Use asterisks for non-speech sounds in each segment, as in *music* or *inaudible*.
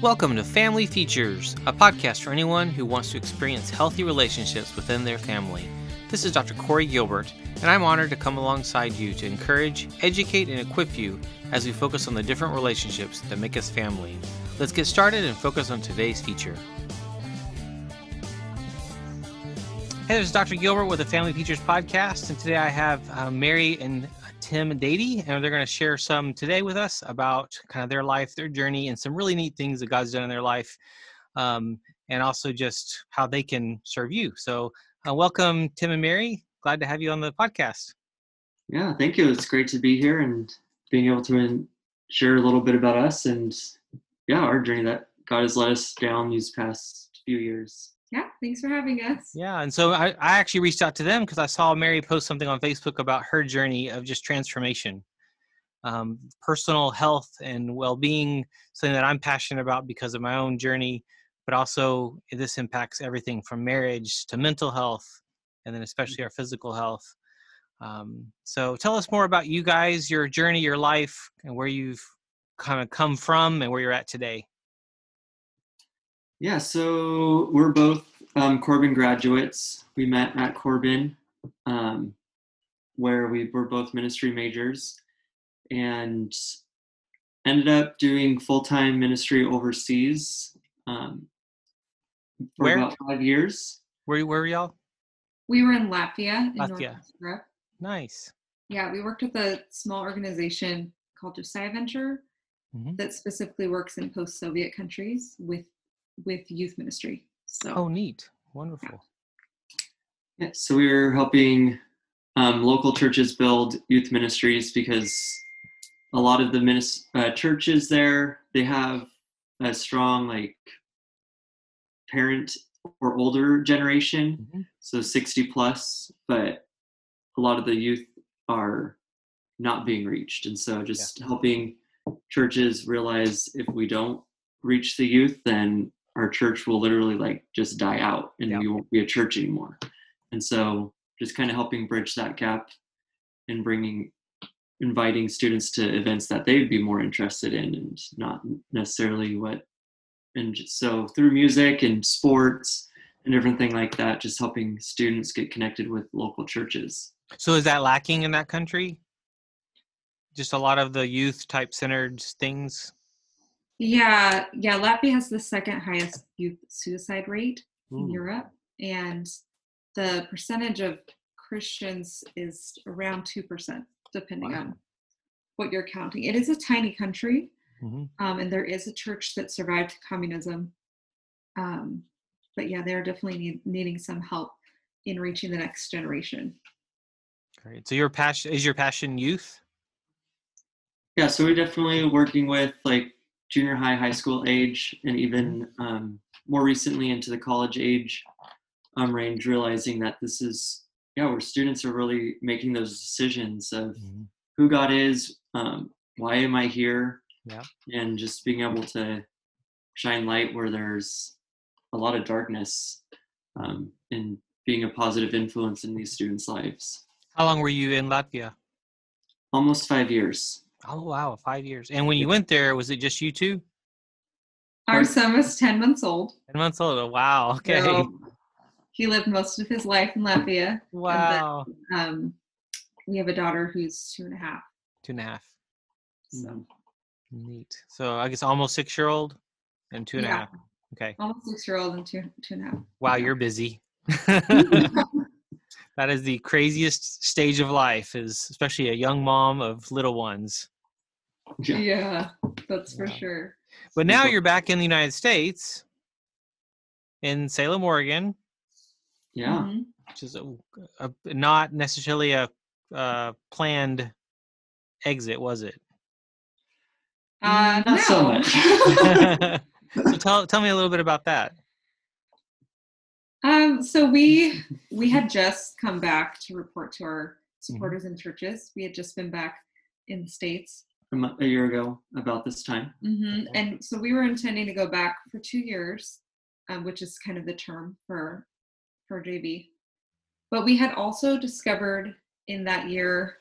Welcome to Family Features, a podcast for anyone who wants to experience healthy relationships within their family. This is Dr. Corey Gilbert, and I'm honored to come alongside you to encourage, educate, and equip you as we focus on the different relationships that make us family. Let's get started and focus on today's feature. Hey, this is Dr. Gilbert with the Family Features podcast, and today I have uh, Mary and Tim and Dady, and they're going to share some today with us about kind of their life, their journey, and some really neat things that God's done in their life, um, and also just how they can serve you. So, uh, welcome, Tim and Mary. Glad to have you on the podcast. Yeah, thank you. It's great to be here and being able to share a little bit about us and yeah, our journey that God has led us down these past few years yeah thanks for having us. Yeah and so i, I actually reached out to them because i saw mary post something on facebook about her journey of just transformation um, personal health and well-being something that i'm passionate about because of my own journey but also this impacts everything from marriage to mental health and then especially our physical health um, so tell us more about you guys your journey your life and where you've kind of come from and where you're at today yeah, so we're both um, Corban graduates. We met at Corban, um, where we were both ministry majors, and ended up doing full time ministry overseas um, for where? about five years. Where, where were y'all? We were in Latvia, in Latvia. North Europe. Nice. Yeah, we worked with a small organization called Josiah Venture mm-hmm. that specifically works in post Soviet countries with with youth ministry. So oh, neat, wonderful. Yeah, so we were helping um, local churches build youth ministries because a lot of the minis- uh, churches there they have a strong like parent or older generation, mm-hmm. so 60 plus, but a lot of the youth are not being reached, and so just yeah. helping churches realize if we don't reach the youth, then our church will literally like just die out and yep. we won't be a church anymore. And so just kind of helping bridge that gap and bringing inviting students to events that they'd be more interested in and not necessarily what and so through music and sports and everything like that just helping students get connected with local churches so is that lacking in that country just a lot of the youth type centered things yeah, yeah. Latvia has the second highest youth suicide rate Ooh. in Europe, and the percentage of Christians is around two percent, depending wow. on what you're counting. It is a tiny country, mm-hmm. um, and there is a church that survived communism. Um, but yeah, they're definitely need, needing some help in reaching the next generation. Great. So your passion is your passion youth. Yeah, so we're definitely working with like junior high, high school age, and even um, more recently into the college age um, range, realizing that this is, yeah, where students are really making those decisions of mm-hmm. who God is, um, why am I here, yeah. and just being able to shine light where there's a lot of darkness um, and being a positive influence in these students' lives. How long were you in Latvia? Almost five years. Oh wow, five years. And when you went there, was it just you two? Our son was ten months old. Ten months old. Oh, wow. *laughs* Okay. So he lived most of his life in Latvia. *laughs* Wow. Then, um, we have a daughter who's two and a half. Two and a half. So neat. So I guess almost six year old and two and yeah. a half. Okay. Almost six year old and two two and a half. Wow, yeah. you're busy. *laughs* that is the craziest stage of life is especially a young mom of little ones. Yeah, yeah that's for sure. But now you're back in the united states in salem oregon. Yeah. Mm-hmm. which is a, a, not necessarily a, a planned exit was it? Uh, not no. *laughs* so much. *laughs* So tell, tell me a little bit about that um, so we *laughs* we had just come back to report to our mm-hmm. supporters mm-hmm. in churches. We had just been back in the states a year ago about this time, mm-hmm. and so we were intending to go back for two years, um, which is kind of the term for for JV. But we had also discovered in that year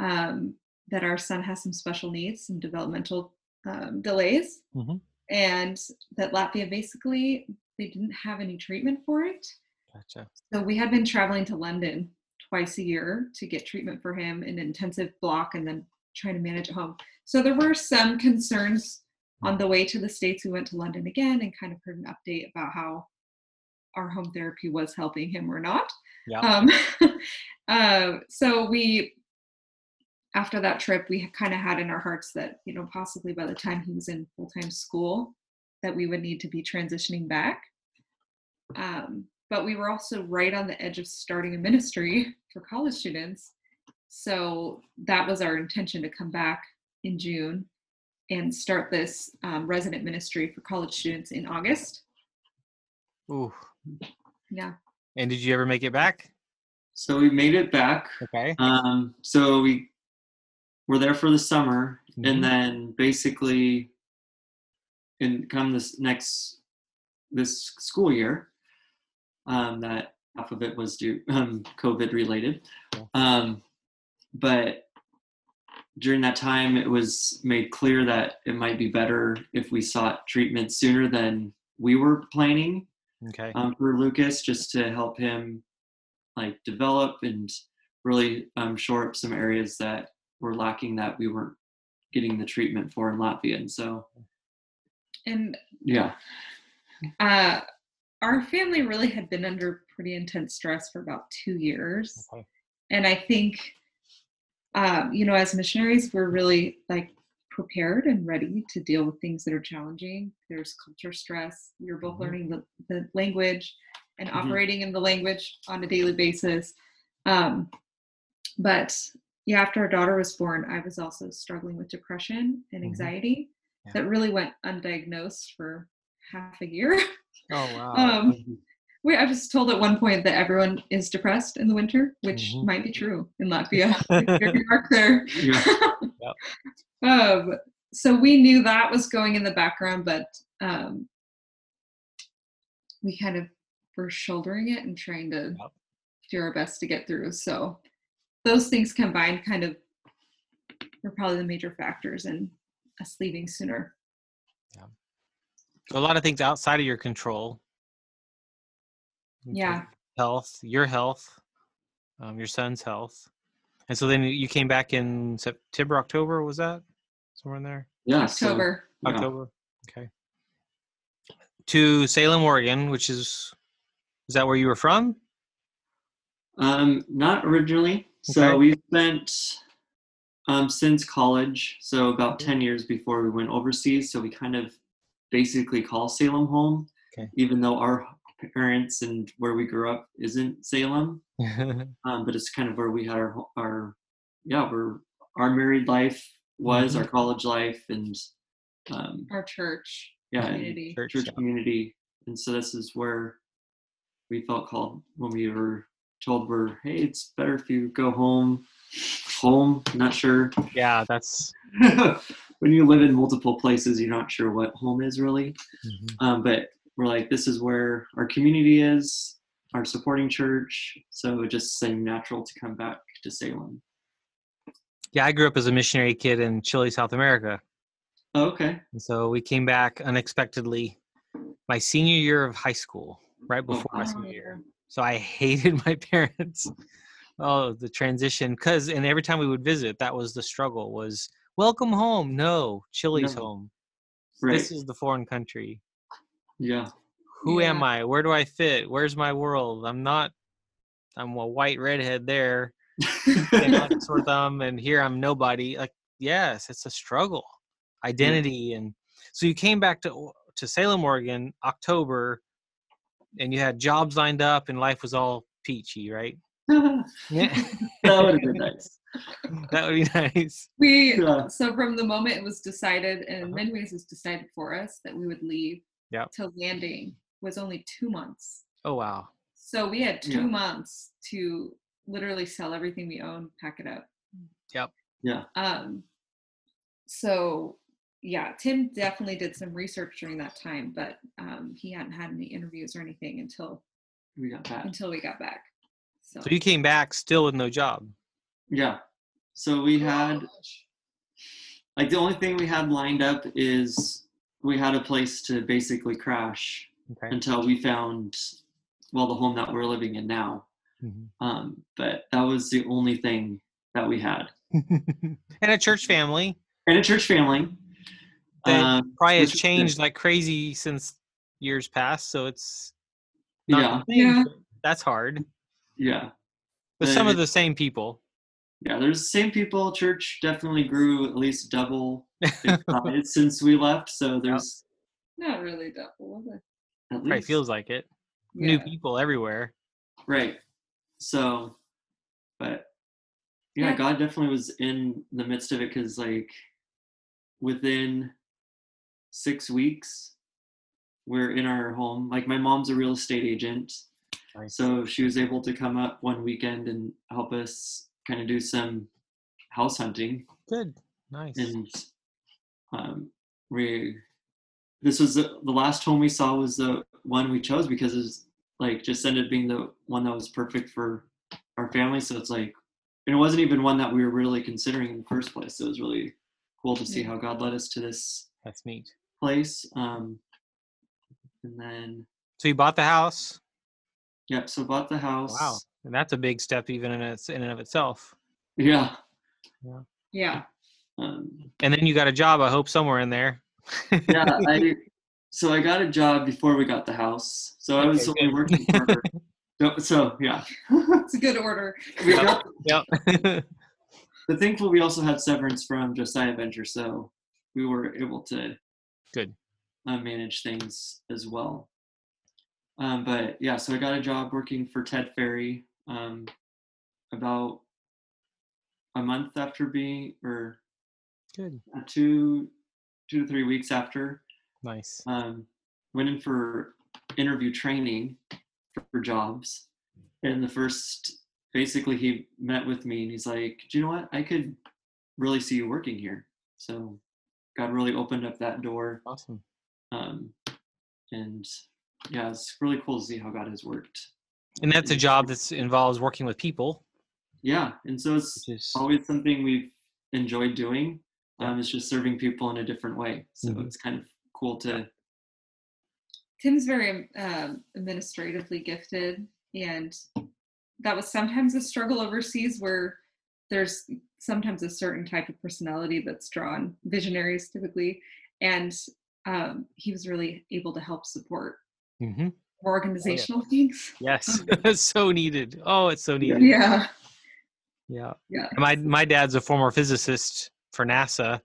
um, that our son has some special needs, some developmental um, delays, mm-hmm. and that Latvia basically they didn't have any treatment for it. Gotcha. So we had been traveling to London twice a year to get treatment for him in an intensive block and then trying to manage at home. So there were some concerns on the way to the States. We went to London again and kind of heard an update about how our home therapy was helping him or not. Yeah. Um, *laughs* uh, so we, after that trip, we kind of had in our hearts that, you know, possibly by the time he was in full time school, that we would need to be transitioning back. Um, but we were also right on the edge of starting a ministry *laughs* for college students. So that was our intention to come back in June and start this um, resident ministry for college students in August. Ooh. Yeah. And did you ever make it back? So we made it back. Okay. Um, so we were there for the summer, Mhm. and then basically, in come this next this school year, um, that half of it was due *laughs* um, COVID related. Um, but during that time, it was made clear that it might be better if we sought treatment sooner than we were planning Okay. um, for Lucas, just to help him like develop and really um, shore up some areas that were lacking that we weren't getting the treatment for in Latvia. And so, And yeah, uh, our family really had been under pretty intense stress for about two years. Okay. And I think, um, you know, as missionaries, we're really like prepared and ready to deal with things that are challenging. There's culture stress. You're both Mhm. learning the, the language and Mhm. operating in the language on a daily basis. Um, but yeah, after our daughter was born, I was also struggling with depression and Mhm. anxiety Yeah. that really went undiagnosed for half a year. Oh *laughs* wow. Um, we, I was told at one point that everyone is depressed in the winter, which Mhm. might be true in Latvia. *laughs* Dark there. *laughs* yeah, Yep. um, so we knew that was going in the background, but um, we kind of were shouldering it and trying to Yep. do our best to get through. So those things combined kind of were probably the major factors in us leaving sooner. So a lot of things outside of your control. Yeah. Health, your health, um, your son's health, and so then you came back in September, October. Was that somewhere in there? yeah. so- October. yeah. October. Okay. To Salem, Oregon, which is is that where you were from? Um, not originally. Okay. So we spent um, since college, so about 10 years before we went overseas. So we kind of basically call Salem home, Okay. even though our parents and where we grew up isn't Salem. *laughs* um, but it's kind of where we had our our yeah we're our married life was Mm-hmm. our college life and um, Our church yeah and community. Church, church yeah. community and so this is where we felt called when we were told we're hey it's better if you go home home not sure yeah, that's *laughs* when you live in multiple places you're not sure what home is really mhm. um, but we're like this is where our community is our supporting church so it just seemed natural to come back to salem yeah. I grew up as a missionary kid in Chile, South America, oh, okay and so we came back unexpectedly my senior year of high school, right before my wow. senior year. So I *laughs* hated my parents. Oh, the transition, because and every time we would visit, that was the struggle. Was welcome home? No, Chile's No. home. right This is the foreign country. yeah Who am I? Where do I fit? Where's my world? I'm not. I'm a white redhead there, and a sore thumb, and here I'm nobody. Like, yes, it's a struggle, identity, and so you came back to to Salem, Oregon, October, and you had jobs lined up, and life was all peachy, right? *laughs* that would have been nice *laughs* that would be nice. We Yeah. so from the moment it was decided, and in Uh-huh. many ways it's decided for us that we would leave Yep. to landing was only two months. Oh wow. So we had two Yeah. months to literally sell everything we own, pack it up. Yep. yeah Um, so yeah, Tim definitely did some research during that time, but um, he hadn't had any interviews or anything until we got that until we got back. So, So you came back still with no job. yeah so we had like the only thing we had lined up is we had a place to basically crash Okay. until we found well the home that we're living in now. Mhm. Um, but that was the only thing that we had. *laughs* and a church family And a church family. that Um, probably has which is good. changed like crazy since years past. So it's not Yeah, the Yeah. that's hard. Yeah, But some of the same people. yeah. There's the same people. Church definitely grew at least double *laughs* its size since we left. So there's Not really double, was it? at Probably least feels like it. New people everywhere. right. So, but yeah, Yeah. God definitely was in the midst of it because like within six weeks we're in our home like my mom's a real estate agent Nice. so she was able to come up one weekend and help us kind of do some house hunting Good. Nice. and um, we this was the, the last home we saw was the one we chose because it was like just ended up being the one that was perfect for our family so it's like and it wasn't even one that we were really considering in the first place so it was really cool to see how god led us to this That's neat. place um and then So you bought the house. Yep so bought the house Wow. And that's a big step even in its in and of itself. yeah Yeah. um And then you got a job, I hope, somewhere in there. yeah i *laughs* so i got a job before we got the house so i was Okay, only working for *laughs* so, so yeah It's a good order. we got yep. *laughs* but thankfully we also had severance from Josiah Venture, so we were able to Good. uh, manage things as well. Um, but yeah, so I got a job working for Ted Ferry um, about a month after being, or Good. uh, two, two to three weeks after. Nice. Um, went in for interview training for, for jobs, and the first, basically, he met with me and he's like, "Do you know what? I could really see you working here." So God really opened up that door, Awesome. um, and yeah, it's really cool to see how God has worked. And that's a job that involves working with people, Yeah, and so it's is always something we've enjoyed doing. Um, it's just serving people in a different way. So Mhm. it's kind of cool to Tim's very um, administratively gifted, and that was sometimes a struggle overseas where there's sometimes a certain type of personality that's drawn, visionaries typically, and um, he was really able to help support hmm organizational things. yes, *laughs* *laughs* so needed. Oh, it's so needed. Yeah, Yeah. yeah, My my dad's a former physicist for NASA,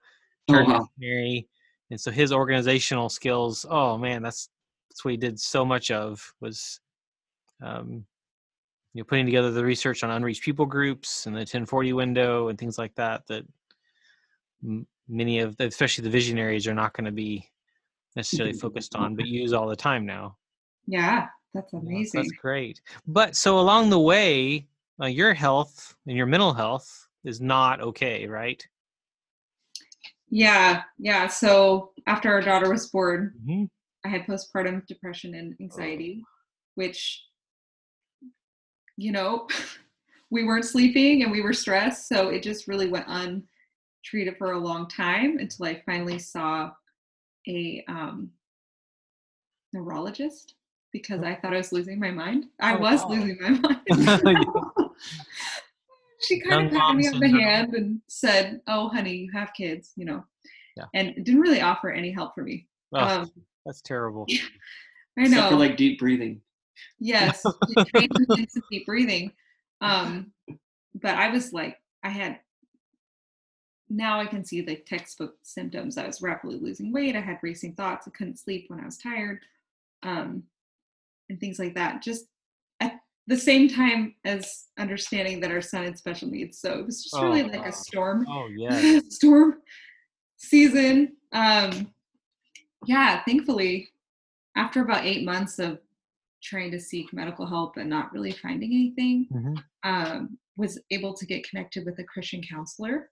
Oh, turned wow. engineering, and so his organizational skills. Oh man, that's that's what he did so much of was, um, you know, putting together the research on unreached people groups and the 1040 window and things like that. That m- many of, especially the visionaries, are not going to be necessarily focused on, but use all the time now. Yeah. That's amazing. That's great. But so along the way, uh, your health and your mental health is not okay, right? Yeah, yeah. So after our daughter was born, Mm-hmm. I had postpartum depression and anxiety, which, you know, *laughs* we weren't sleeping and we were stressed. So it just really went untreated for a long time until I finally saw a um, neurologist because I thought I was losing my mind. I Oh, was wow. losing my *laughs* mind. *laughs* she kind of Young patted me on the hand and said, "Oh, honey, you have kids," you know, Yeah. and didn't really offer any help for me. Oh, Um, that's terrible. *laughs* I Except know. for like deep breathing. yes, she trained me in some deep breathing. Um, but I was like, I had. Now I can see the textbook symptoms. I was rapidly losing weight. I had racing thoughts. I couldn't sleep when I was tired, um, and things like that. Just at the same time as understanding that our son had special needs. So it was just really Oh, like wow. a storm. Oh *laughs* yeah. storm season. Um, yeah, thankfully, after about eight months of trying to seek medical help and not really finding anything, Mhm. um, was able to get connected with a Christian counselor,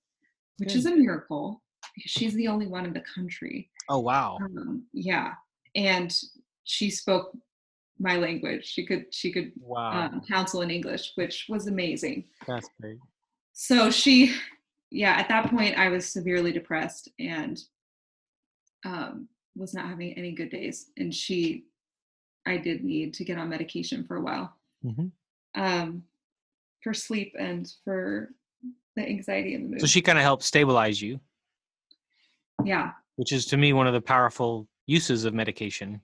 which is a miracle because she's the only one in the country. Oh wow. Um, yeah, and she spoke my language. She could she could Wow. um, counsel in English, which was amazing That's great. so she yeah at that point i was severely depressed and um, was not having any good days, and she, I did need to get on medication for a while, hmm um, for sleep and for the anxiety and the mood. So she kind of helped stabilize you, yeah, which is to me one of the powerful uses of medication.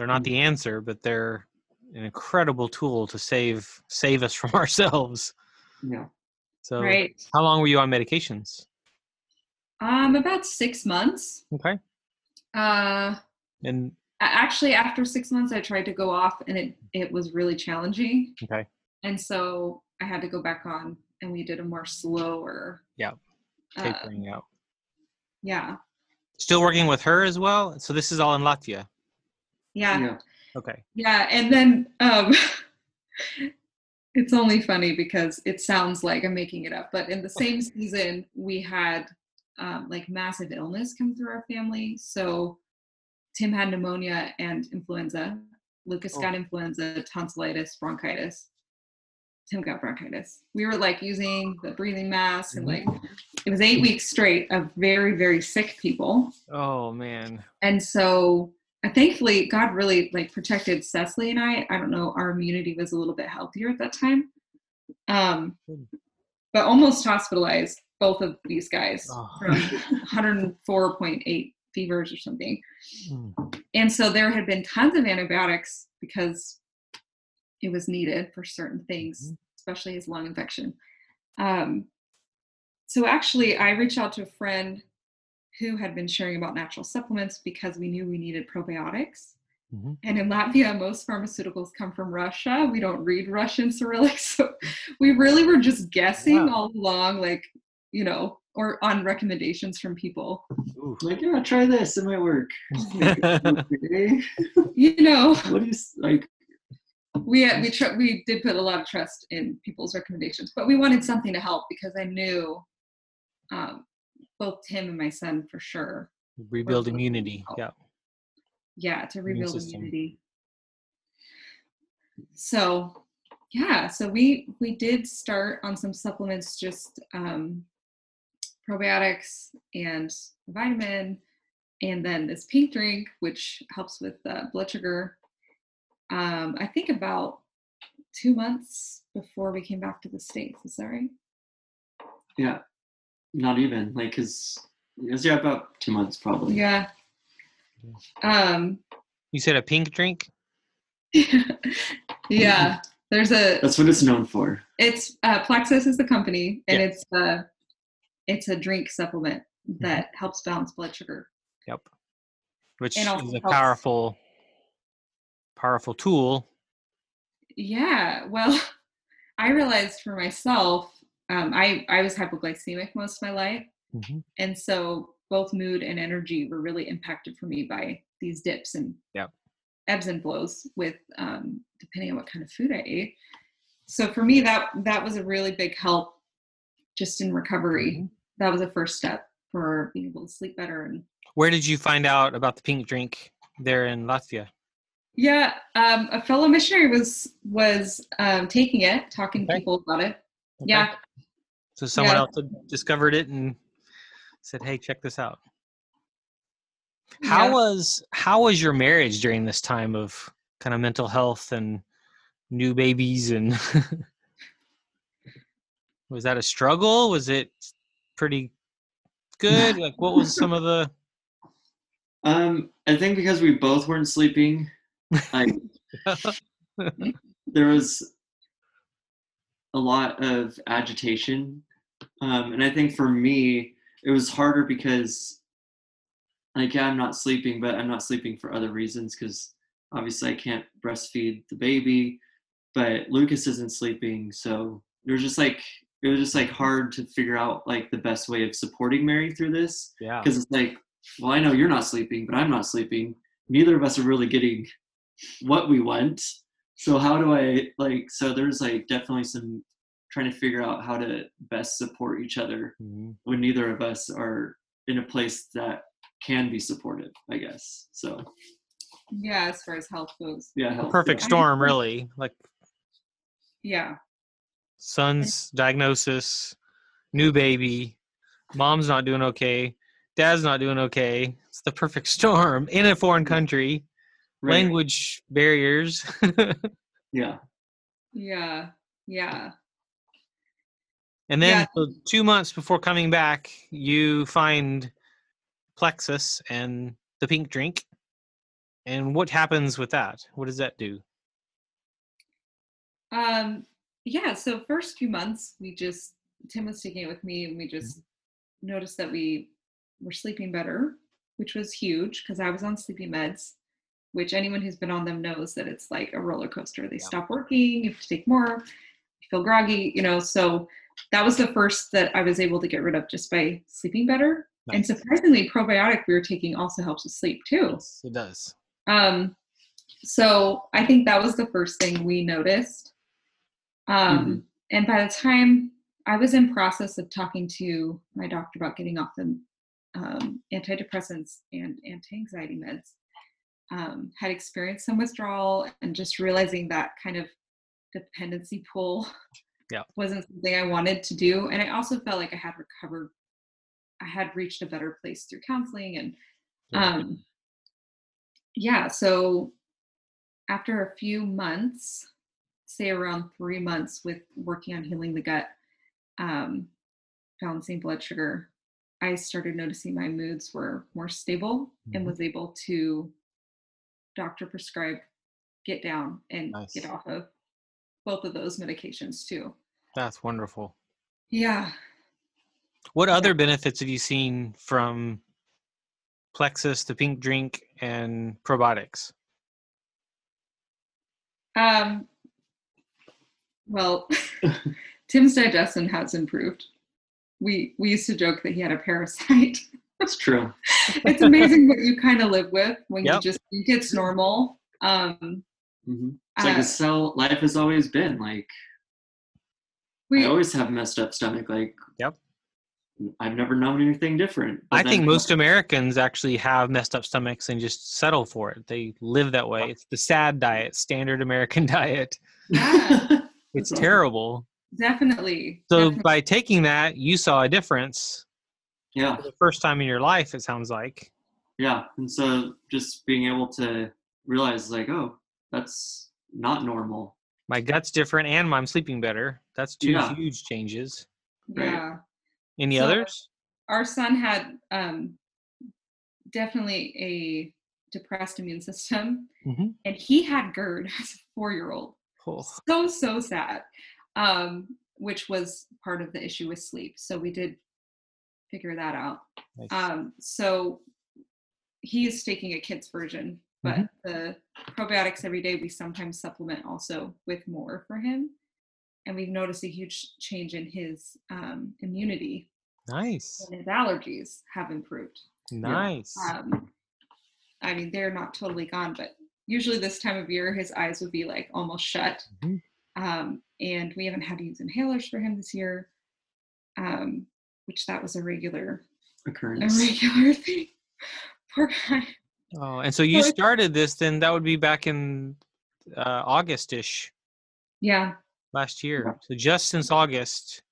They're not the answer, but they're an incredible tool to save save us *laughs* from ourselves. Yeah. So, right. how long were you on medications? Um, about six months. Okay, Uh, and actually, after six months, I tried to go off, and it it was really challenging. okay, and so I had to go back on, and we did a more slower. Yeah, Uh, out. yeah, Still working with her as well. So this is all in Latvia. Yeah, Yeah. Okay. yeah, and then um, *laughs* it's only funny because it sounds like I'm making it up, but in the same season, we had um, like massive illness come through our family. So Tim had pneumonia and influenza. Lucas Oh. got influenza, tonsillitis, bronchitis. Tim got bronchitis. We were like using the breathing mask and like it was eight weeks straight of very, very sick people. Oh man. And so thankfully God really like protected Cecily and I. I don't know, our immunity was a little bit healthier at that time. Um but almost hospitalized both of these guys Oh. from 104.8 fevers or something. Mm. And so there had been tons of antibiotics because it was needed for certain things, Mhm. especially his lung infection. Um, so actually, I reached out to a friend who had been sharing about natural supplements because we knew we needed probiotics. Mhm. And in Latvia, most pharmaceuticals come from Russia. We don't read Russian *laughs* Cyrillic. So we really were just guessing Wow. all along, like, you know, or on recommendations from people. Ooh. Like, yeah, try this. It might work. *laughs* You know, what do you s- like? we had, we tr- we did put a lot of trust in people's recommendations, but we wanted something to help because I knew um, both Tim and my son for sure. Rebuild immunity. Yeah. Yeah, to rebuild immunity. So yeah, so we we did start on some supplements, just um, probiotics and vitamin, and then this pink drink, which helps with uh, blood sugar. Um, I think about two months before we came back to the states. Is that right? Yeah. Not even like his because yeah about two months probably. Yeah. Um, You said a pink drink. *laughs* yeah. There's a That's what it's known for. it's uh, Plexus is the company, and Yeah. it's uh it's a drink supplement that helps balance blood sugar. Yep. Which And also is a helps- powerful, powerful tool. Yeah, well, *laughs* I realized for myself, um, I I was hypoglycemic most of my life, Mhm. and so both mood and energy were really impacted for me by these dips and Yep. ebbs and flows with um, depending on what kind of food I ate. So for me, that that was a really big help, just in recovery. Mhm. That was a first step for being able to sleep better and Where did you find out about the pink drink there in Latvia? Yeah, um, a fellow missionary was was um, taking it, talking to Okay. people about it. Okay. Yeah, So someone Yeah. else had discovered it and said, "Hey, check this out." How Yeah. was how was your marriage during this time of kind of mental health and new babies and *laughs* was that a struggle? Was it pretty good? Like what was some of the *laughs* Um, I think because we both weren't sleeping, like *laughs* there was a lot of agitation, um, and I think for me it was harder because, like, yeah, I'm not sleeping, but I'm not sleeping for other reasons because obviously I can't breastfeed the baby, but Lucas isn't sleeping, so it was just like it was just like hard to figure out like the best way of supporting Mary through this yeah. because it's like, well, I know you're not sleeping, but I'm not sleeping. Neither of us are really getting what we want. So how do I like? So there's like definitely some trying to figure out how to best support each other Mhm. when neither of us are in a place that can be supportive. I guess. So yeah. As far as health goes, yeah, help, Perfect yeah. storm really. Like yeah, son's diagnosis, new baby, mom's not doing okay, dad's not doing okay. It's It's the perfect *laughs* storm in a foreign country, Right. language barriers. *laughs* Yeah. Yeah. Yeah. and then Yeah. so two months before coming back, you find Plexus and the pink drink. And what happens with that? What does that do? Um, yeah, so first few months we just Tim was taking it with me and we just noticed that we were sleeping better, which was huge because I was on sleeping meds, which anyone who's been on them knows that it's like a roller coaster. They Yeah. stop working, you have to take more, you feel groggy, you know. So that was the first that I was able to get rid of just by sleeping better. And surprisingly, probiotic we were taking also helps with sleep too. Yes, it does. Um, so I think that was the first thing we noticed. Um, And by the time I was in process of talking to my doctor about getting off the um, antidepressants and anti-anxiety meds, um, had experienced some withdrawal and just realizing that kind of dependency pull Yeah. wasn't something I wanted to do. And I also felt like I had recovered. I had reached a better place through counseling and um, yeah, so after a few months, say around three months with working on healing the gut, um, balancing blood sugar, I started noticing my moods were more stable and Mhm. was able to doctor prescribe get down and Nice. get off of both of those medications too. That's wonderful. Yeah. What other benefits have you seen from Plexus, the pink drink, and probiotics? Um, well, *laughs* Tim's digestion has improved. We we used to joke that he had a parasite. *laughs* That's true. *laughs* it's amazing what you kind of live with when Yep. you just think it's normal. Um, hmm It's like uh, this how life has always been. Like we I always have messed up stomach. Like Yep. I've never known anything different. I think then- most Americans actually have messed up stomachs and just settle for it. They live that way. It's the sad diet, standard American *laughs* diet. Yeah. It's terrible. definitely. So definitely. by taking that, you saw a difference yeah, for the first time in your life. It sounds like. yeah. And so just being able to realize, like, oh, that's not normal. My gut's different, and I'm sleeping better. That's two Yeah. huge changes. yeah. Any So- others? Our son had um, definitely a depressed immune system, Mhm. and he had GERD as a four-year-old. Oh, so so sad um which was part of the issue with sleep so we did figure that out nice. um so he's taking a kid's version but Mhm. the probiotics every day we sometimes supplement also with more for him and we've noticed a huge change in his um, immunity nice. and his allergies have improved Nice. um, I mean, they're not totally gone, but usually this time of year, his eyes would be like almost shut. Mhm. Um, and we haven't had to use inhalers for him this year, um, which that was a regular, occurrence, a regular *laughs* thing. Poor guy. Oh, and so you started this then that would be back in uh, August-ish Yeah, last year. So just since August,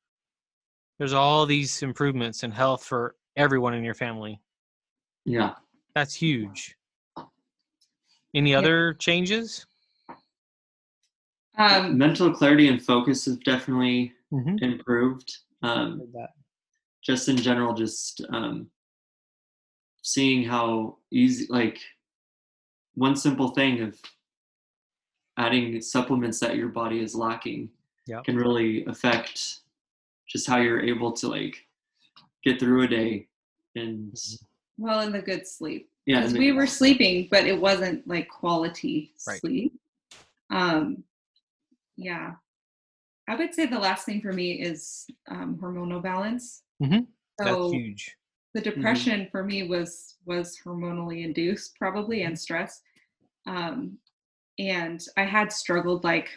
there's all these improvements in health for everyone in your family. Yeah. That's huge. Any Yeah. other changes? um, Mental clarity and focus have definitely Mm-hmm. improved. Um, just in general, just um, seeing how easy, like one simple thing of adding supplements that your body is lacking Yep. can really affect just how you're able to like get through a day and well, in the good sleep. yeah because we the- were sleeping, but it wasn't like quality Right. sleep. Um, yeah, I would say the last thing for me is um, hormonal balance. Mhm. That's So huge. the depression for me was was hormonally induced, probably, Mm-hmm. and stress. Um, and I had struggled like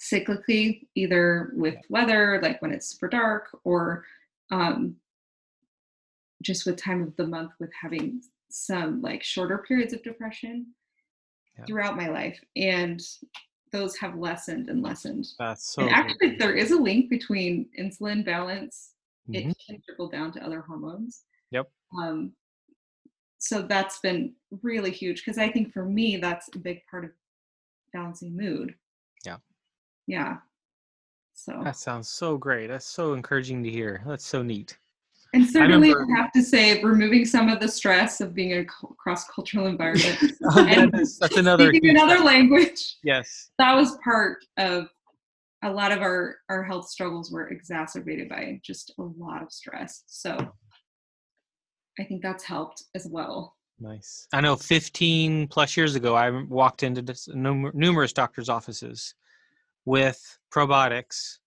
cyclically, either with weather, like when it's super dark, or um, just with time of the month, with having some like shorter periods of depression Yeah. throughout my life. And those have lessened and lessened. That's so and actually, there is a link between insulin balance Mhm. it can trickle down to other hormones. Yep. Um, so that's been really huge because I think for me that's a big part of balancing mood. Yeah. Yeah. So That sounds so great. That's so encouraging to hear. That's so neat. and certainly I, remember- have to say removing some of the stress of being in a cross cultural *laughs* environment. Oh, And that's, that's another speaking another language. Yes. That was part of a lot of our our health struggles were exacerbated by just a lot of stress. So I think that's helped as well. Nice. I know 15 plus years ago, I walked into this, num- numerous doctors' offices with probiotics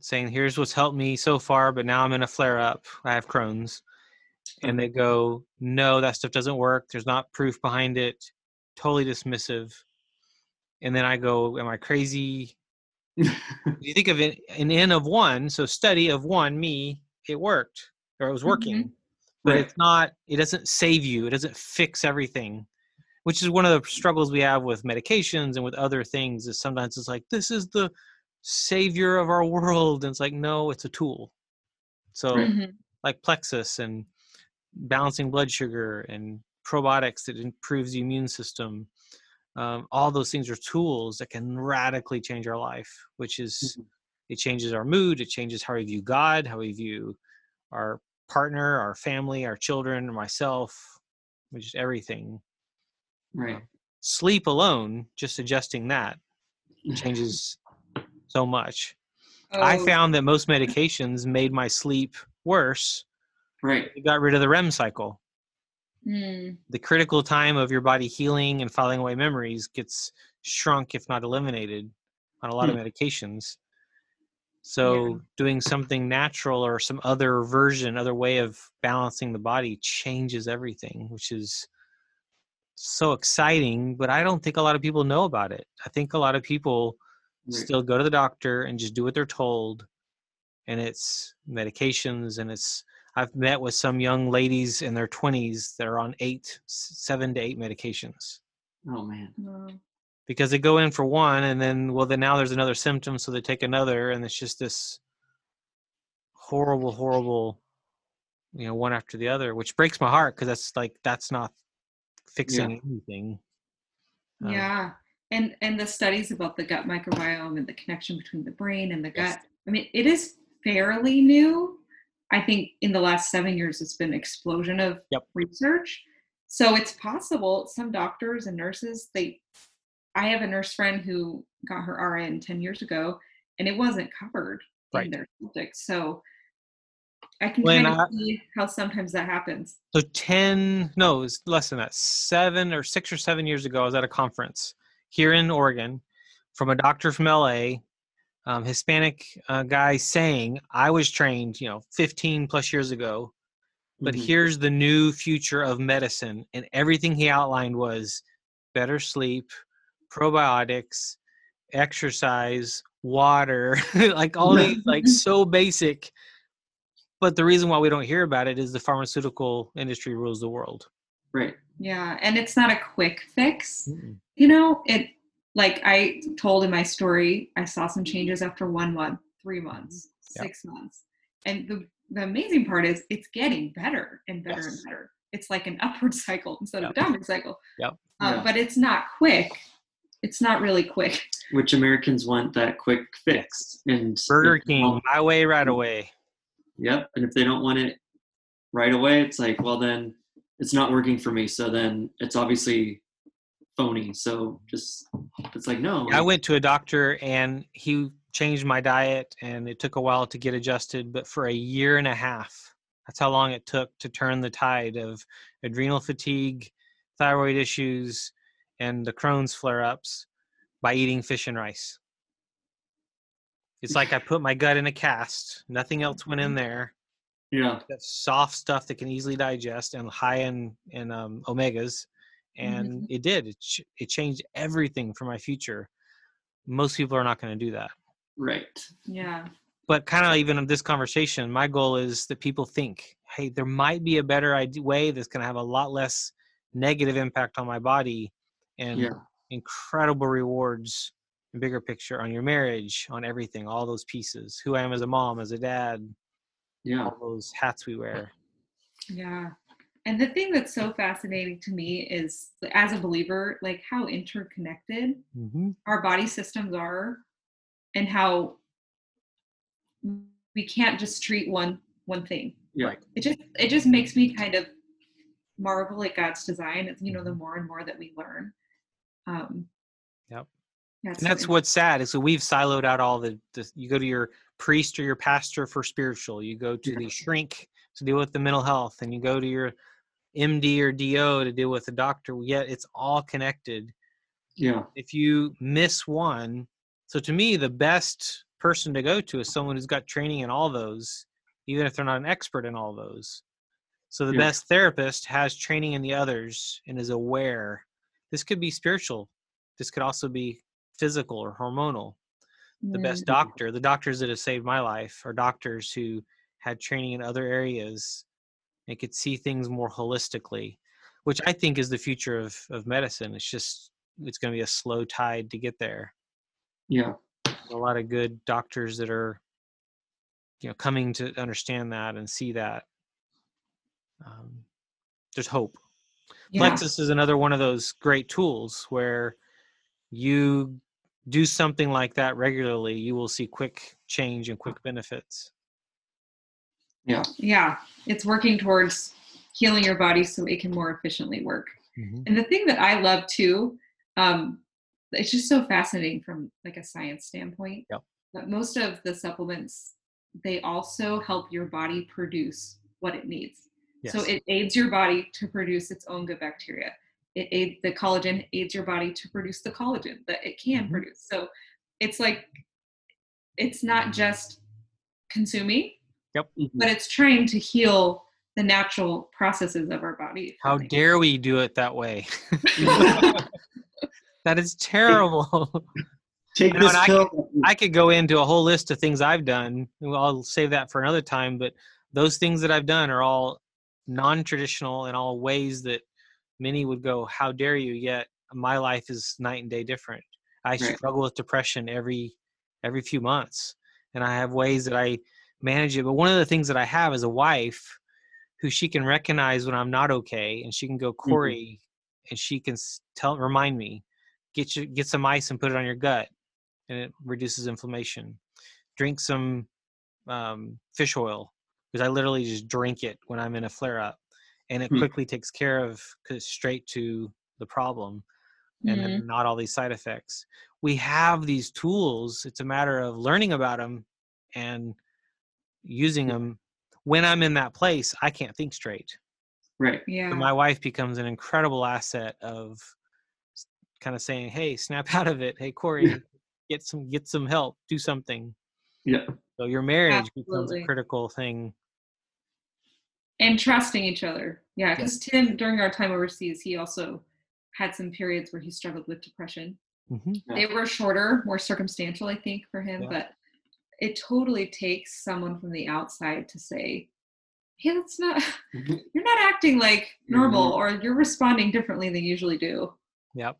saying, here's what's helped me so far, but now I'm in a flare up. I have Crohn's. And they go, no, that stuff doesn't work. There's not proof behind it. Totally dismissive. And then I go, am I crazy? You *laughs* think of it, an N of one, so study of one, me, it worked or it was working but Right. it's not it doesn't save you it doesn't fix everything which is one of the struggles we have with medications and with other things is sometimes it's like this is the savior of our world and it's like no it's a tool so Right. Mhm. like plexus and balancing blood sugar and probiotics that improves the immune system um, all those things are tools that can radically change our life which is it changes our mood it changes how we view god how we view our partner our family our children myself which is everything. Right. sleep alone just adjusting that *laughs* changes so much. I Oh, found that most medications made my sleep worse. Right. it got rid of the rem cycle mm, the critical time of your body healing and filing away memories gets shrunk if not eliminated on a lot of medications. So doing something natural or some other version other way of balancing the body changes everything which is so exciting but i don't think a lot of people know about it. I think a lot of people Right. still go to the doctor and just do what they're told and it's medications and it's i've met with some young ladies in their 20s that are on eight seven to eight medications Oh man. because they go in for one and then well then now there's another symptom so they take another and it's just this horrible horrible you know one after the other which breaks my heart because that's like that's not fixing anything Um, yeah. And and the studies about the gut microbiome and the connection between the brain and the Yes. gut. I mean, it is fairly new. I think in the last seven years, it's been explosion of Yep. research. So it's possible some doctors and nurses they. I have a nurse friend who got her RN ten years ago, and it wasn't covered Right. in their subjects. So I can Well, kind of see how sometimes that happens. So 10, no, it's less than that. Seven or six or seven years ago, I was at a conference here in Oregon from a doctor from LA, um, Hispanic uh, guy saying, I was trained, you know, 15 plus years ago, but Mhm. here's the new future of medicine. And everything he outlined was better sleep, probiotics, exercise, water, *laughs* like all these, like *laughs* so basic. But the reason why we don't hear about it is the pharmaceutical industry rules the world. Right. Yeah, and it's not a quick fix. You know, it like I told in my story, I saw some changes after one month, three months, Yeah. six months. And the, the amazing part is it's getting better and better Yes. and better. It's like an *laughs* upward cycle instead of a downward cycle. Yep. Uh, Yeah. But it's not quick. It's not really quick. *laughs* Which Americans want that quick fix. And Burger King, don't- my way, right away. Yep. And if they don't want it right away, it's like, well, then it's not working for me. So then it's obviously phony. So just, it's like, no. I went to a doctor and he changed my diet, and it took a while to get adjusted. But for a year and a half, that's how long it took to turn the tide of adrenal fatigue, thyroid issues, and the Crohn's flare ups by eating fish and rice. It's like I put my gut in a cast, nothing else went in there. Yeah. That soft stuff that can easily digest and high in in um, omegas, Mm-hmm. and it did. It ch- it changed everything for my future. Most people are not going to do that. Right. Mm-hmm. Yeah. But kind of even in this conversation, my goal is that people think, hey, there might be a better ide- way that's going to have a lot less negative impact on my body, and Yeah. incredible rewards and bigger picture on your marriage, on everything, all those pieces, who I am as a mom, as a dad, Yeah. all those hats we wear. Yeah. And the thing that's so fascinating to me is, as a believer, like how interconnected Mm-hmm. our body systems are, and how we can't just treat one one thing. Yeah. Right. It just it just makes me kind of marvel at God's design. It's, you know, the more and more that we learn. Um, Yep. yeah, And that's what's sad is that we've siloed out all the, the. You go to your priest or your pastor for spiritual. You go to the shrink to deal with the mental health, and you go to your MD or DO to deal with a doctor. Yet it's all connected. Yeah. if you miss one so to me the best person to go to is someone who's got training in all those even if they're not an expert in all those so the Yeah. best therapist has training in the others and is aware this could be spiritual this could also be physical or hormonal the best Mm. doctor the doctors that have saved my life are doctors who had training in other areas and could see things more holistically which i think is the future of, of medicine it's just it's going to be a slow tide to get there Yeah. a lot of good doctors that are you know coming to understand that and see that um, there's hope Yeah. Plexus is another one of those great tools where you do something like that regularly, you will see quick change and quick benefits. Yeah, Yeah. it's working towards healing your body so it can more efficiently work. And the thing that I love too, um, it's just so fascinating from like a science standpoint. Yep. But most of the supplements, they also help your body produce what it needs. So it aids your body to produce its own good bacteria. It aid the collagen aids your body to produce the collagen that it can Mhm. produce. So it's like it's not just consuming, Mhm. but it's trying to heal the natural processes of our body. How dare we do it that way? *laughs* that is terrible. *laughs* Take You know, this I pill. I could go into a whole list of things I've done. I'll save that for another time. But those things that I've done are all non-traditional in all ways that many would go, "How dare you?" Yet my life is night and day different. I Right. struggle with depression every every few months, and I have ways that I manage it. But one of the things that I have is a wife who she can recognize when I'm not okay, and she can go, Corey, and she can tell remind me, get you get some ice and put it on your gut and it reduces inflammation. Drink some um, fish oil because I literally just drink it when I'm in a flare up, and it Hmm. quickly takes care of cause straight to the problem, and Mm-hmm. not all these side effects. We have these tools. It's a matter of learning about them and using them. When I'm in that place, I can't think straight. Right. Yeah. So my wife becomes an incredible asset of kind of saying, "Hey, snap *laughs* out of it. Hey, Corey, get some get some help. Do something." Yeah. So your marriage becomes a critical thing. and trusting each other. Yeah, because Tim, during our time overseas, he also had some periods where he struggled with depression. hmm Yeah. They were shorter, more circumstantial, I think, for him, Yeah. but it totally takes someone from the outside to say, "Hey, that's not. Mhm. *laughs* You're not acting like normal, Mhm. or you're responding differently than you usually do." Yep.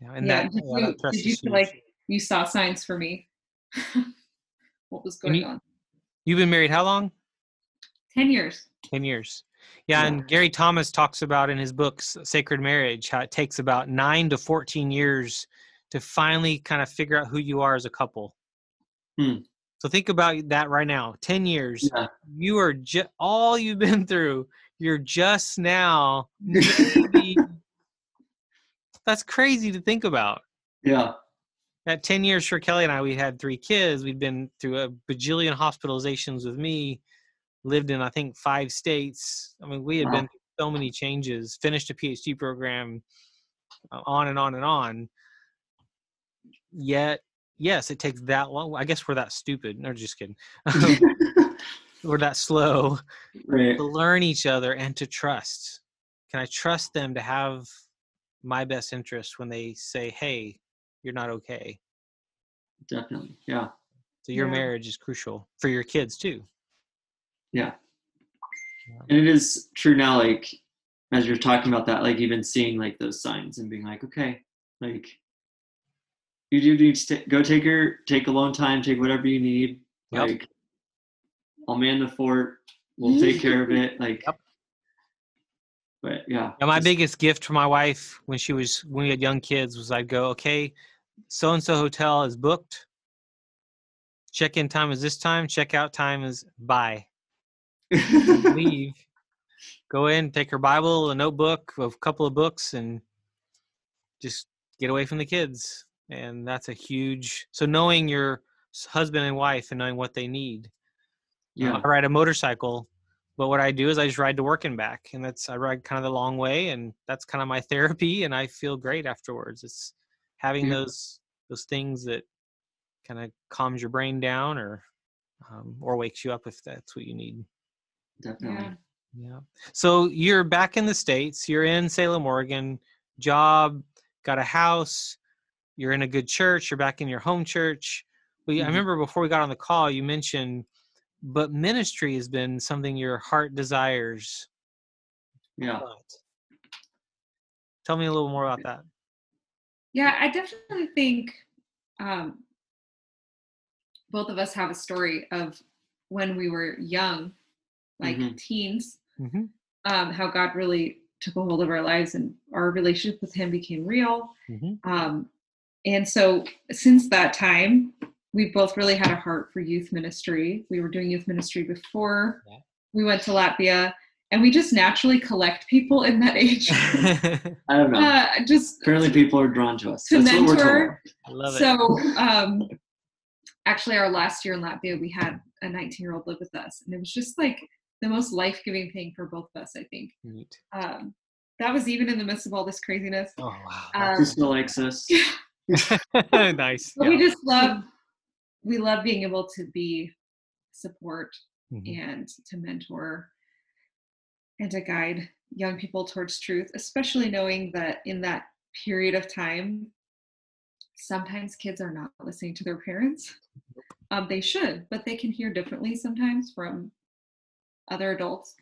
Yeah, and yeah. that, did yeah, you, that did you feel like you saw signs for me? *laughs* what was going you- on? You've been married how long? Ten years. 10 years. Yeah, Yeah. and Gary Thomas talks about in his books Sacred Marriage how it takes about 9 to 14 years to finally kind of figure out who you are as a couple. Hmm. So think about that right now. 10 years. Yeah. You are just all you've been through. You're just now *laughs* maybe That's crazy to think about. Yeah. At 10 years for Kelly and I, we had three kids. We'd been through a bajillion hospitalizations with me, lived in, I think, five states. I mean, we had Wow. been through so many changes, finished a PhD program, uh, on and on and on. Yet, yes, it takes that long. I guess we're that stupid. No, just kidding. Um, *laughs* we're that slow right. to learn each other and to trust. Can I trust them to have my best interest when they say, hey, you're not okay? Definitely. Yeah. So your Yeah. marriage is crucial for your kids too. Yeah. And it is true now, like as you're talking about that, like even seeing like those signs and being like, okay, like you do need to go take your take alone time, take whatever you need. Yep. Like I'll man the fort. We'll take care of it. Like Yep. but yeah. My just- biggest gift for my wife when she was when we had young kids was I'd go, okay, so and so hotel is booked. Check in time is this time. Check out time is bye. *laughs* Leave. Go in, take her Bible, a notebook, a couple of books, and just get away from the kids. And that's a huge. So knowing your husband and wife and knowing what they need. Yeah. I ride a motorcycle, but what I do is I just ride to work and back, and that's I ride kind of the long way, and that's kind of my *laughs* therapy, and I feel great afterwards. It's having Yeah. those those things that kind of calms your brain down, or um, or wakes you up if that's what you need. Definitely. Yeah. Yeah. So you're back in the states. You're in Salem, Oregon. Job, got a house. You're in a good church. You're back in your home church. But I Mhm. remember before we got on the call, you mentioned, but ministry has been something your heart desires. Yeah. Tell me a little more about that. Yeah, I definitely think um, both of us have a story of when we were young, like Mhm. teens, hmm um, how God really took a hold of our lives and our relationship with Him became real. hmm Um, and so since that time, we've both really had a heart for youth ministry. We were doing youth ministry before Yeah. we went to Latvia, and we just naturally collect people in that age. *laughs* I don't know. uh, just Apparently, people are drawn to us. to That's what we're mentor. I love it. so um actually our last year in latvia we had a 19 year old live with us and it was just like the most life-giving thing for both of us i think Neat. um that was even in the midst of all this craziness Oh wow. Um, He still likes us. *laughs* *laughs* nice. but Yeah. we just love we love being able to be support Mhm. and to mentor and to guide young people towards truth especially knowing that in that period of time sometimes kids are not listening to their parents um, they should but they can hear differently sometimes from other adults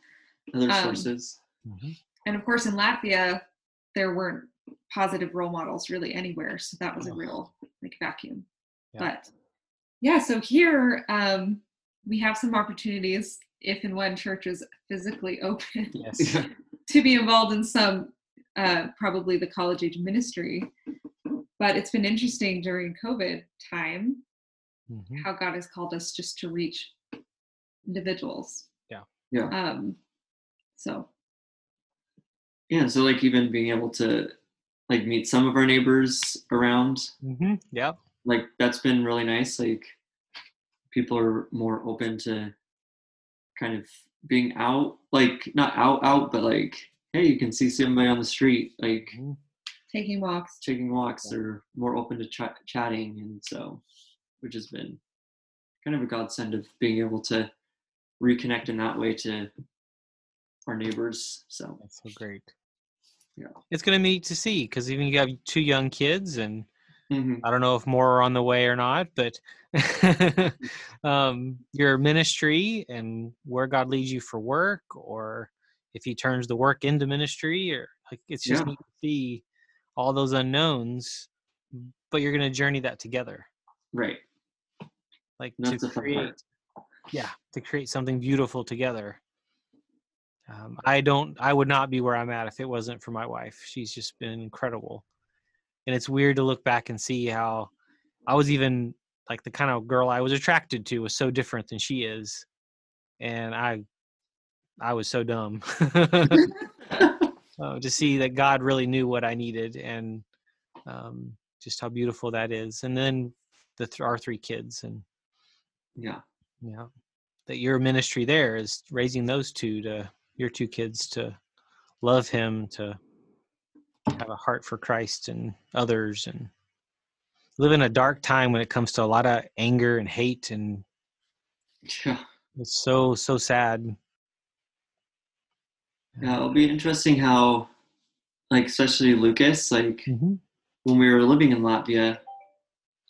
Other Um, sources. Mhm. and of course in latvia there weren't positive role models really anywhere so that was a Oh. real like vacuum Yeah. but yeah so here um, we have some opportunities if and when church is physically *laughs* open Yes. To be involved in some uh, probably the college age ministry but it's been interesting during covid time Mhm. how god has called us just to reach individuals Yeah. Yeah. um so Yeah. So, like, even being able to like meet some of our neighbors around, Mhm. Yep. like, that's been really nice. Like, people are more open to kind of being out, like, not out, out, but like, hey, you can see somebody on the street, like, Mhm. taking walks taking walks. They're more open to ch- chatting. And so, which has been kind of a godsend of being able to reconnect in that way to our neighbors. So, That's so great. Yeah. It's going to be to see because even you have two young kids, and mhm. I don't know if more are on the way or not, but *laughs* um, your ministry and where God leads you for work, or if He turns the work into ministry, or like it's just Yeah. neat to see all those unknowns, but you're going to journey that together, right. like That's to create, yeah, to create something beautiful together. Um, I don't. I would not be where I'm at if it wasn't for my wife. She's just been incredible, and it's weird to look back and see how I was even like the kind of girl I was attracted to was so different than she is, and I, I was so dumb. *laughs* uh, to see that God really knew what I needed and um, just how beautiful that is, and then the th- our three kids and yeah. yeah, that your ministry there is raising those two to your two kids to love Him, to have a heart for Christ and others, and live in a dark time when it comes to a lot of anger and hate, and Yeah. it's so so sad. Yeah, it'll be interesting how, like, especially Lucas, like, hmm when we were living in Latvia,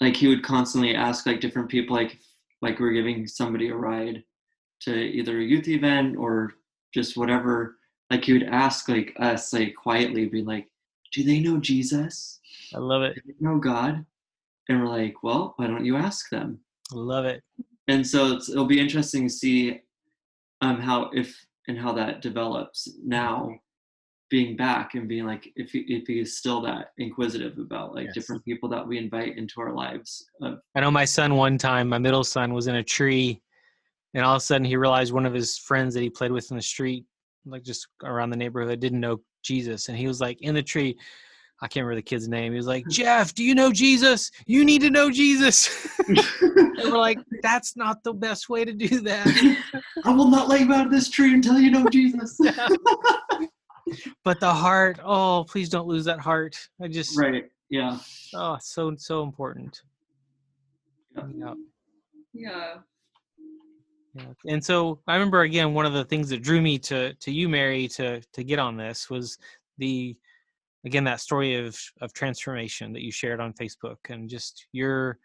like, he would constantly ask, like, different people, like, like, we're giving somebody a ride to either a youth event or just whatever. Like, he would ask, like, us, like, quietly, be like, do they know Jesus? I love it. Do they know God? And we're like, well, why don't you ask them? I love it. and so it's, it'll be interesting to see um how if and how that develops now being back and being like if he, if he is still that inquisitive about like Yes. different people that we invite into our lives I know my son one time, my middle son was in a tree and all of a sudden he realized one of his friends that he played with in the street, like just around the neighborhood, didn't know Jesus. And he was like in the tree. I can't remember the kid's name. He was like, Jeff, do you know Jesus? You need to know Jesus. *laughs* and we're like, that's not the best way to do that. *laughs* I will not let you out of this tree until you know Jesus. *laughs* But the heart, oh, please don't lose that heart. I just, right. Yeah. oh, so, so important. Yeah. Yeah. Yeah. Yeah. And so I remember again one of the things that drew me to to you, Mary, to to get on this was the again that story of of transformation that you shared on Facebook and just you're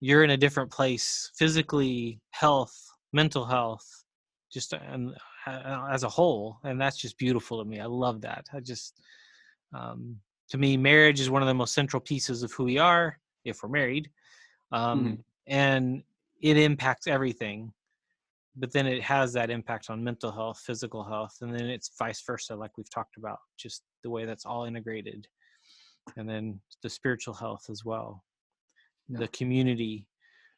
you're in a different place physically, health, mental health, just and uh, as a whole, and that's just beautiful to me. I love that. I just um, to me, marriage is one of the most central pieces of who we are if we're married, um, and it impacts everything but then it has that impact on mental health physical health and then it's vice versa like we've talked about just the way that's all integrated and then the spiritual health as well. The community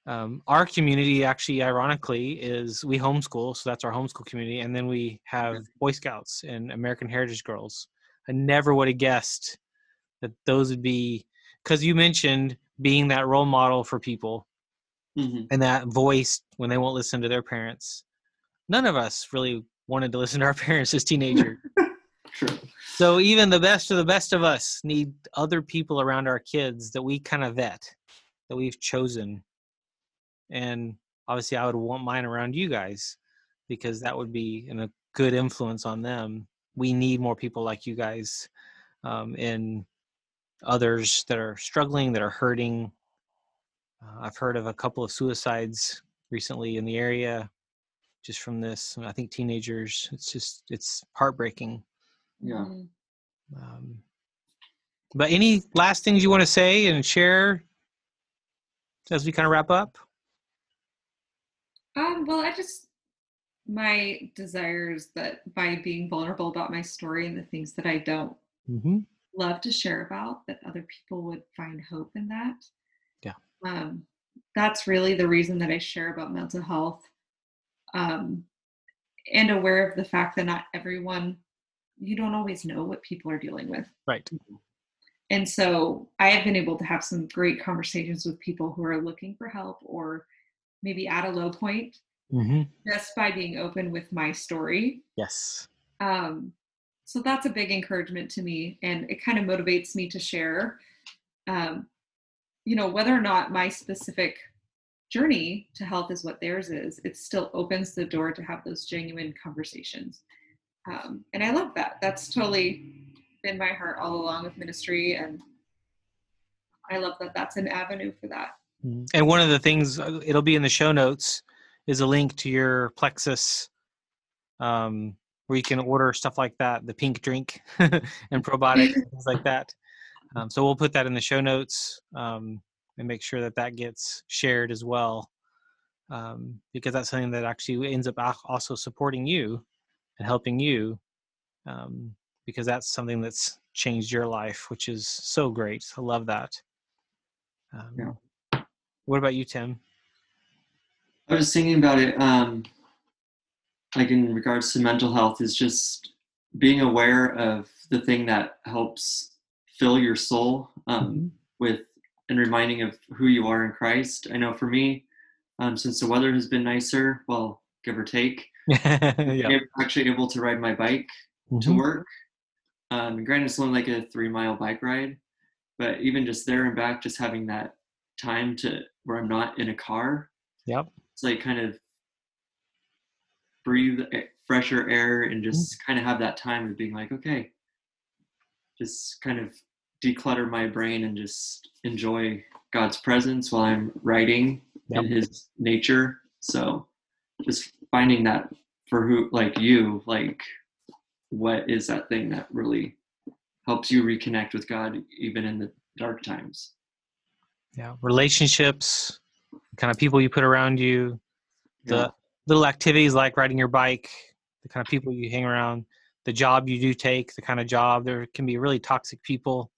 um, our community actually ironically is we homeschool so that's our homeschool community and then we have boy scouts and american heritage girls. I never would have guessed that those would be because you mentioned being that role model for people Mhm. and that voice when they won't listen to their parents. None of us really wanted to listen to our *laughs* parents as teenagers. *laughs* True. so even the best of the best of us need other people around our kids that we kind of vet, that we've chosen. And obviously I would want mine around you guys because that would be in a good influence on them. We need more people like you guys um, and others that are struggling, that are hurting, uh, I've heard of a couple of suicides recently in the area just from this. I think teenagers, it's just, it's heartbreaking. Yeah. Mhm. Um, but any last things you want to say and share as we kind of wrap up? Um, well, I just my desire is that by being vulnerable about my story and the things that I don't Mm-hmm. love to share about, that other people would find hope in that. Um, that's really the reason that I share about mental health. Um, and aware of the fact that not everyone, you don't always know what people are dealing with. Right. And so I have been able to have some great conversations with people who are looking for help or maybe at a low point Mm-hmm. just by being open with my story. Yes. Um, so that's a big encouragement to me, and it kind of motivates me to share. Um, you know, whether or not my specific journey to health is what theirs is, it still opens the door to have those genuine conversations. Um, and I love that. That's totally been my heart all along with ministry, and I love that that's an avenue for that. Mhm. And one of the things, uh, it'll be in the show notes, is a link to your Plexus, um, where you can order stuff like that, the pink drink *laughs* and probiotic, things like that. Um, so we'll put that in the show notes um, and make sure that that gets shared as well, um, because that's something that actually ends up also supporting you and helping you, um, because that's something that's changed your life, which is so great. I love that. Um, Yeah. What about you, Tim? I was thinking about it, um, like in regards to mental health, is just being aware of the thing that helps fill your soul um, with and reminding of who you are in Christ. I know for me, um, since the weather has been nicer, well, give or take, *laughs* yeah. I'm actually able to ride my bike to Mhm. work. Um, granted, it's only like a three mile bike ride, but even just there and back, just having that time to where I'm not in a car, Yep. it's like kind of breathe fresher air and just kind of have that time of being like, okay, just kind of declutter my brain and just enjoy God's presence while I'm riding Yep. in His nature. So just finding that for who, like you, like what is that thing that really helps you reconnect with God even in the dark times? Yeah. Relationships, kind of people you put around you, the Yeah. little activities like riding your bike, the kind of people you hang around. The job you do take, the kind of job. There can be really toxic people.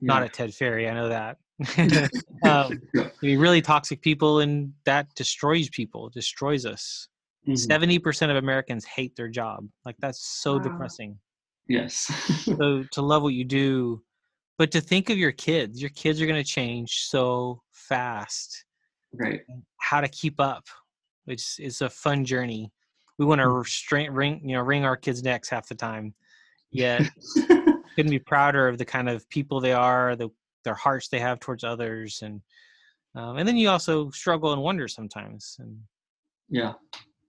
Not at Ted Ferry, I know that. *laughs* *laughs* um, be really toxic people, and that destroys people, destroys us. Mhm. 70 percent of Americans hate their job. Like that's so Wow. depressing. Yes. so to love what you do, but to think of your kids, your kids are going to change so fast. right. How to keep up, which is a fun journey. We want to restrain, ring, you know, wring our kids' necks half the time. Yet *laughs* *laughs* couldn't be prouder of the kind of people they are, the their hearts they have towards others, and um, and then you also struggle and wonder sometimes, and yeah.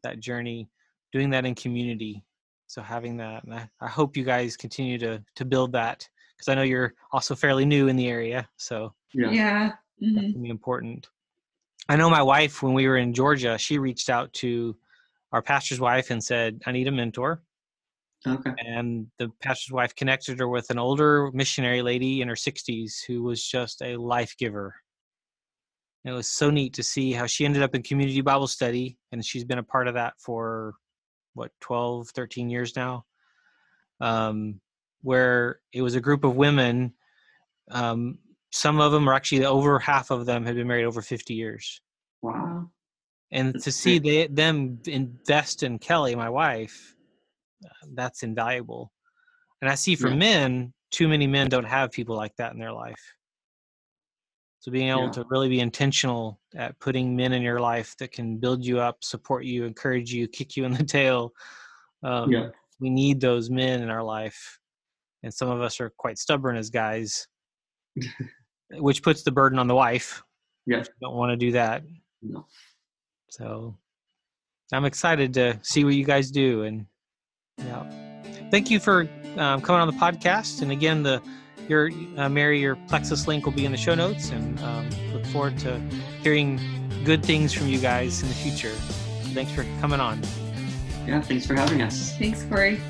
that journey, doing that in community. So having that, and I, I hope you guys continue to to build that because I know you're also fairly new in the area, so Yeah. Yeah. that mhm. can be important. I know my wife when we were in Georgia, she reached out to our pastor's wife and said, "I need a mentor." Okay. and the pastor's wife connected her with an older missionary lady in her 60s who was just a life giver. It was so neat to see how she ended up in community Bible study, and she's been a part of that for what 12, 13 years now. Um, where it was a group of women. Um, some of them are actually over half of them had been married over 50 years Wow. And to see they, them invest in Kelly, my wife, uh, that's invaluable. And I see for Yeah. men, too many men don't have people like that in their life. So being able Yeah. to really be intentional at putting men in your life that can build you up, support you, encourage you, kick you in the *laughs* tail. Um, Yeah. We need those men in our life. And some of us are quite stubborn as guys, *laughs* which puts the burden on the wife. Yeah. Don't want to do that. No. So I'm excited to see what you guys do. And yeah, thank you for um, coming on the podcast. And again, the your uh, Mary, your Plexus link will be in the show notes. And um, look forward to hearing good things from you guys in the future. Thanks for coming on. Yeah. Thanks for having us. Thanks, Corey.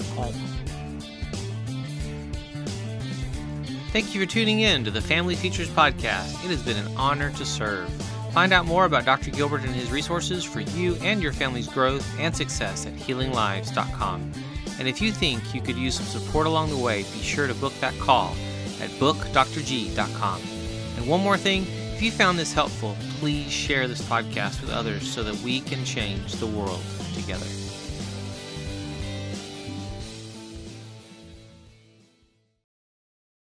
Thank you for tuning in to the Family Features Podcast. It has been an honor to serve. Find out more about Dr. Gilbert and his resources for you and your family's growth and success at healinglives.com. And if you think you could use some support along the way, be sure to book that call at bookdrg.com. And one more thing, if you found this helpful, please share this podcast with others so that we can change the world together.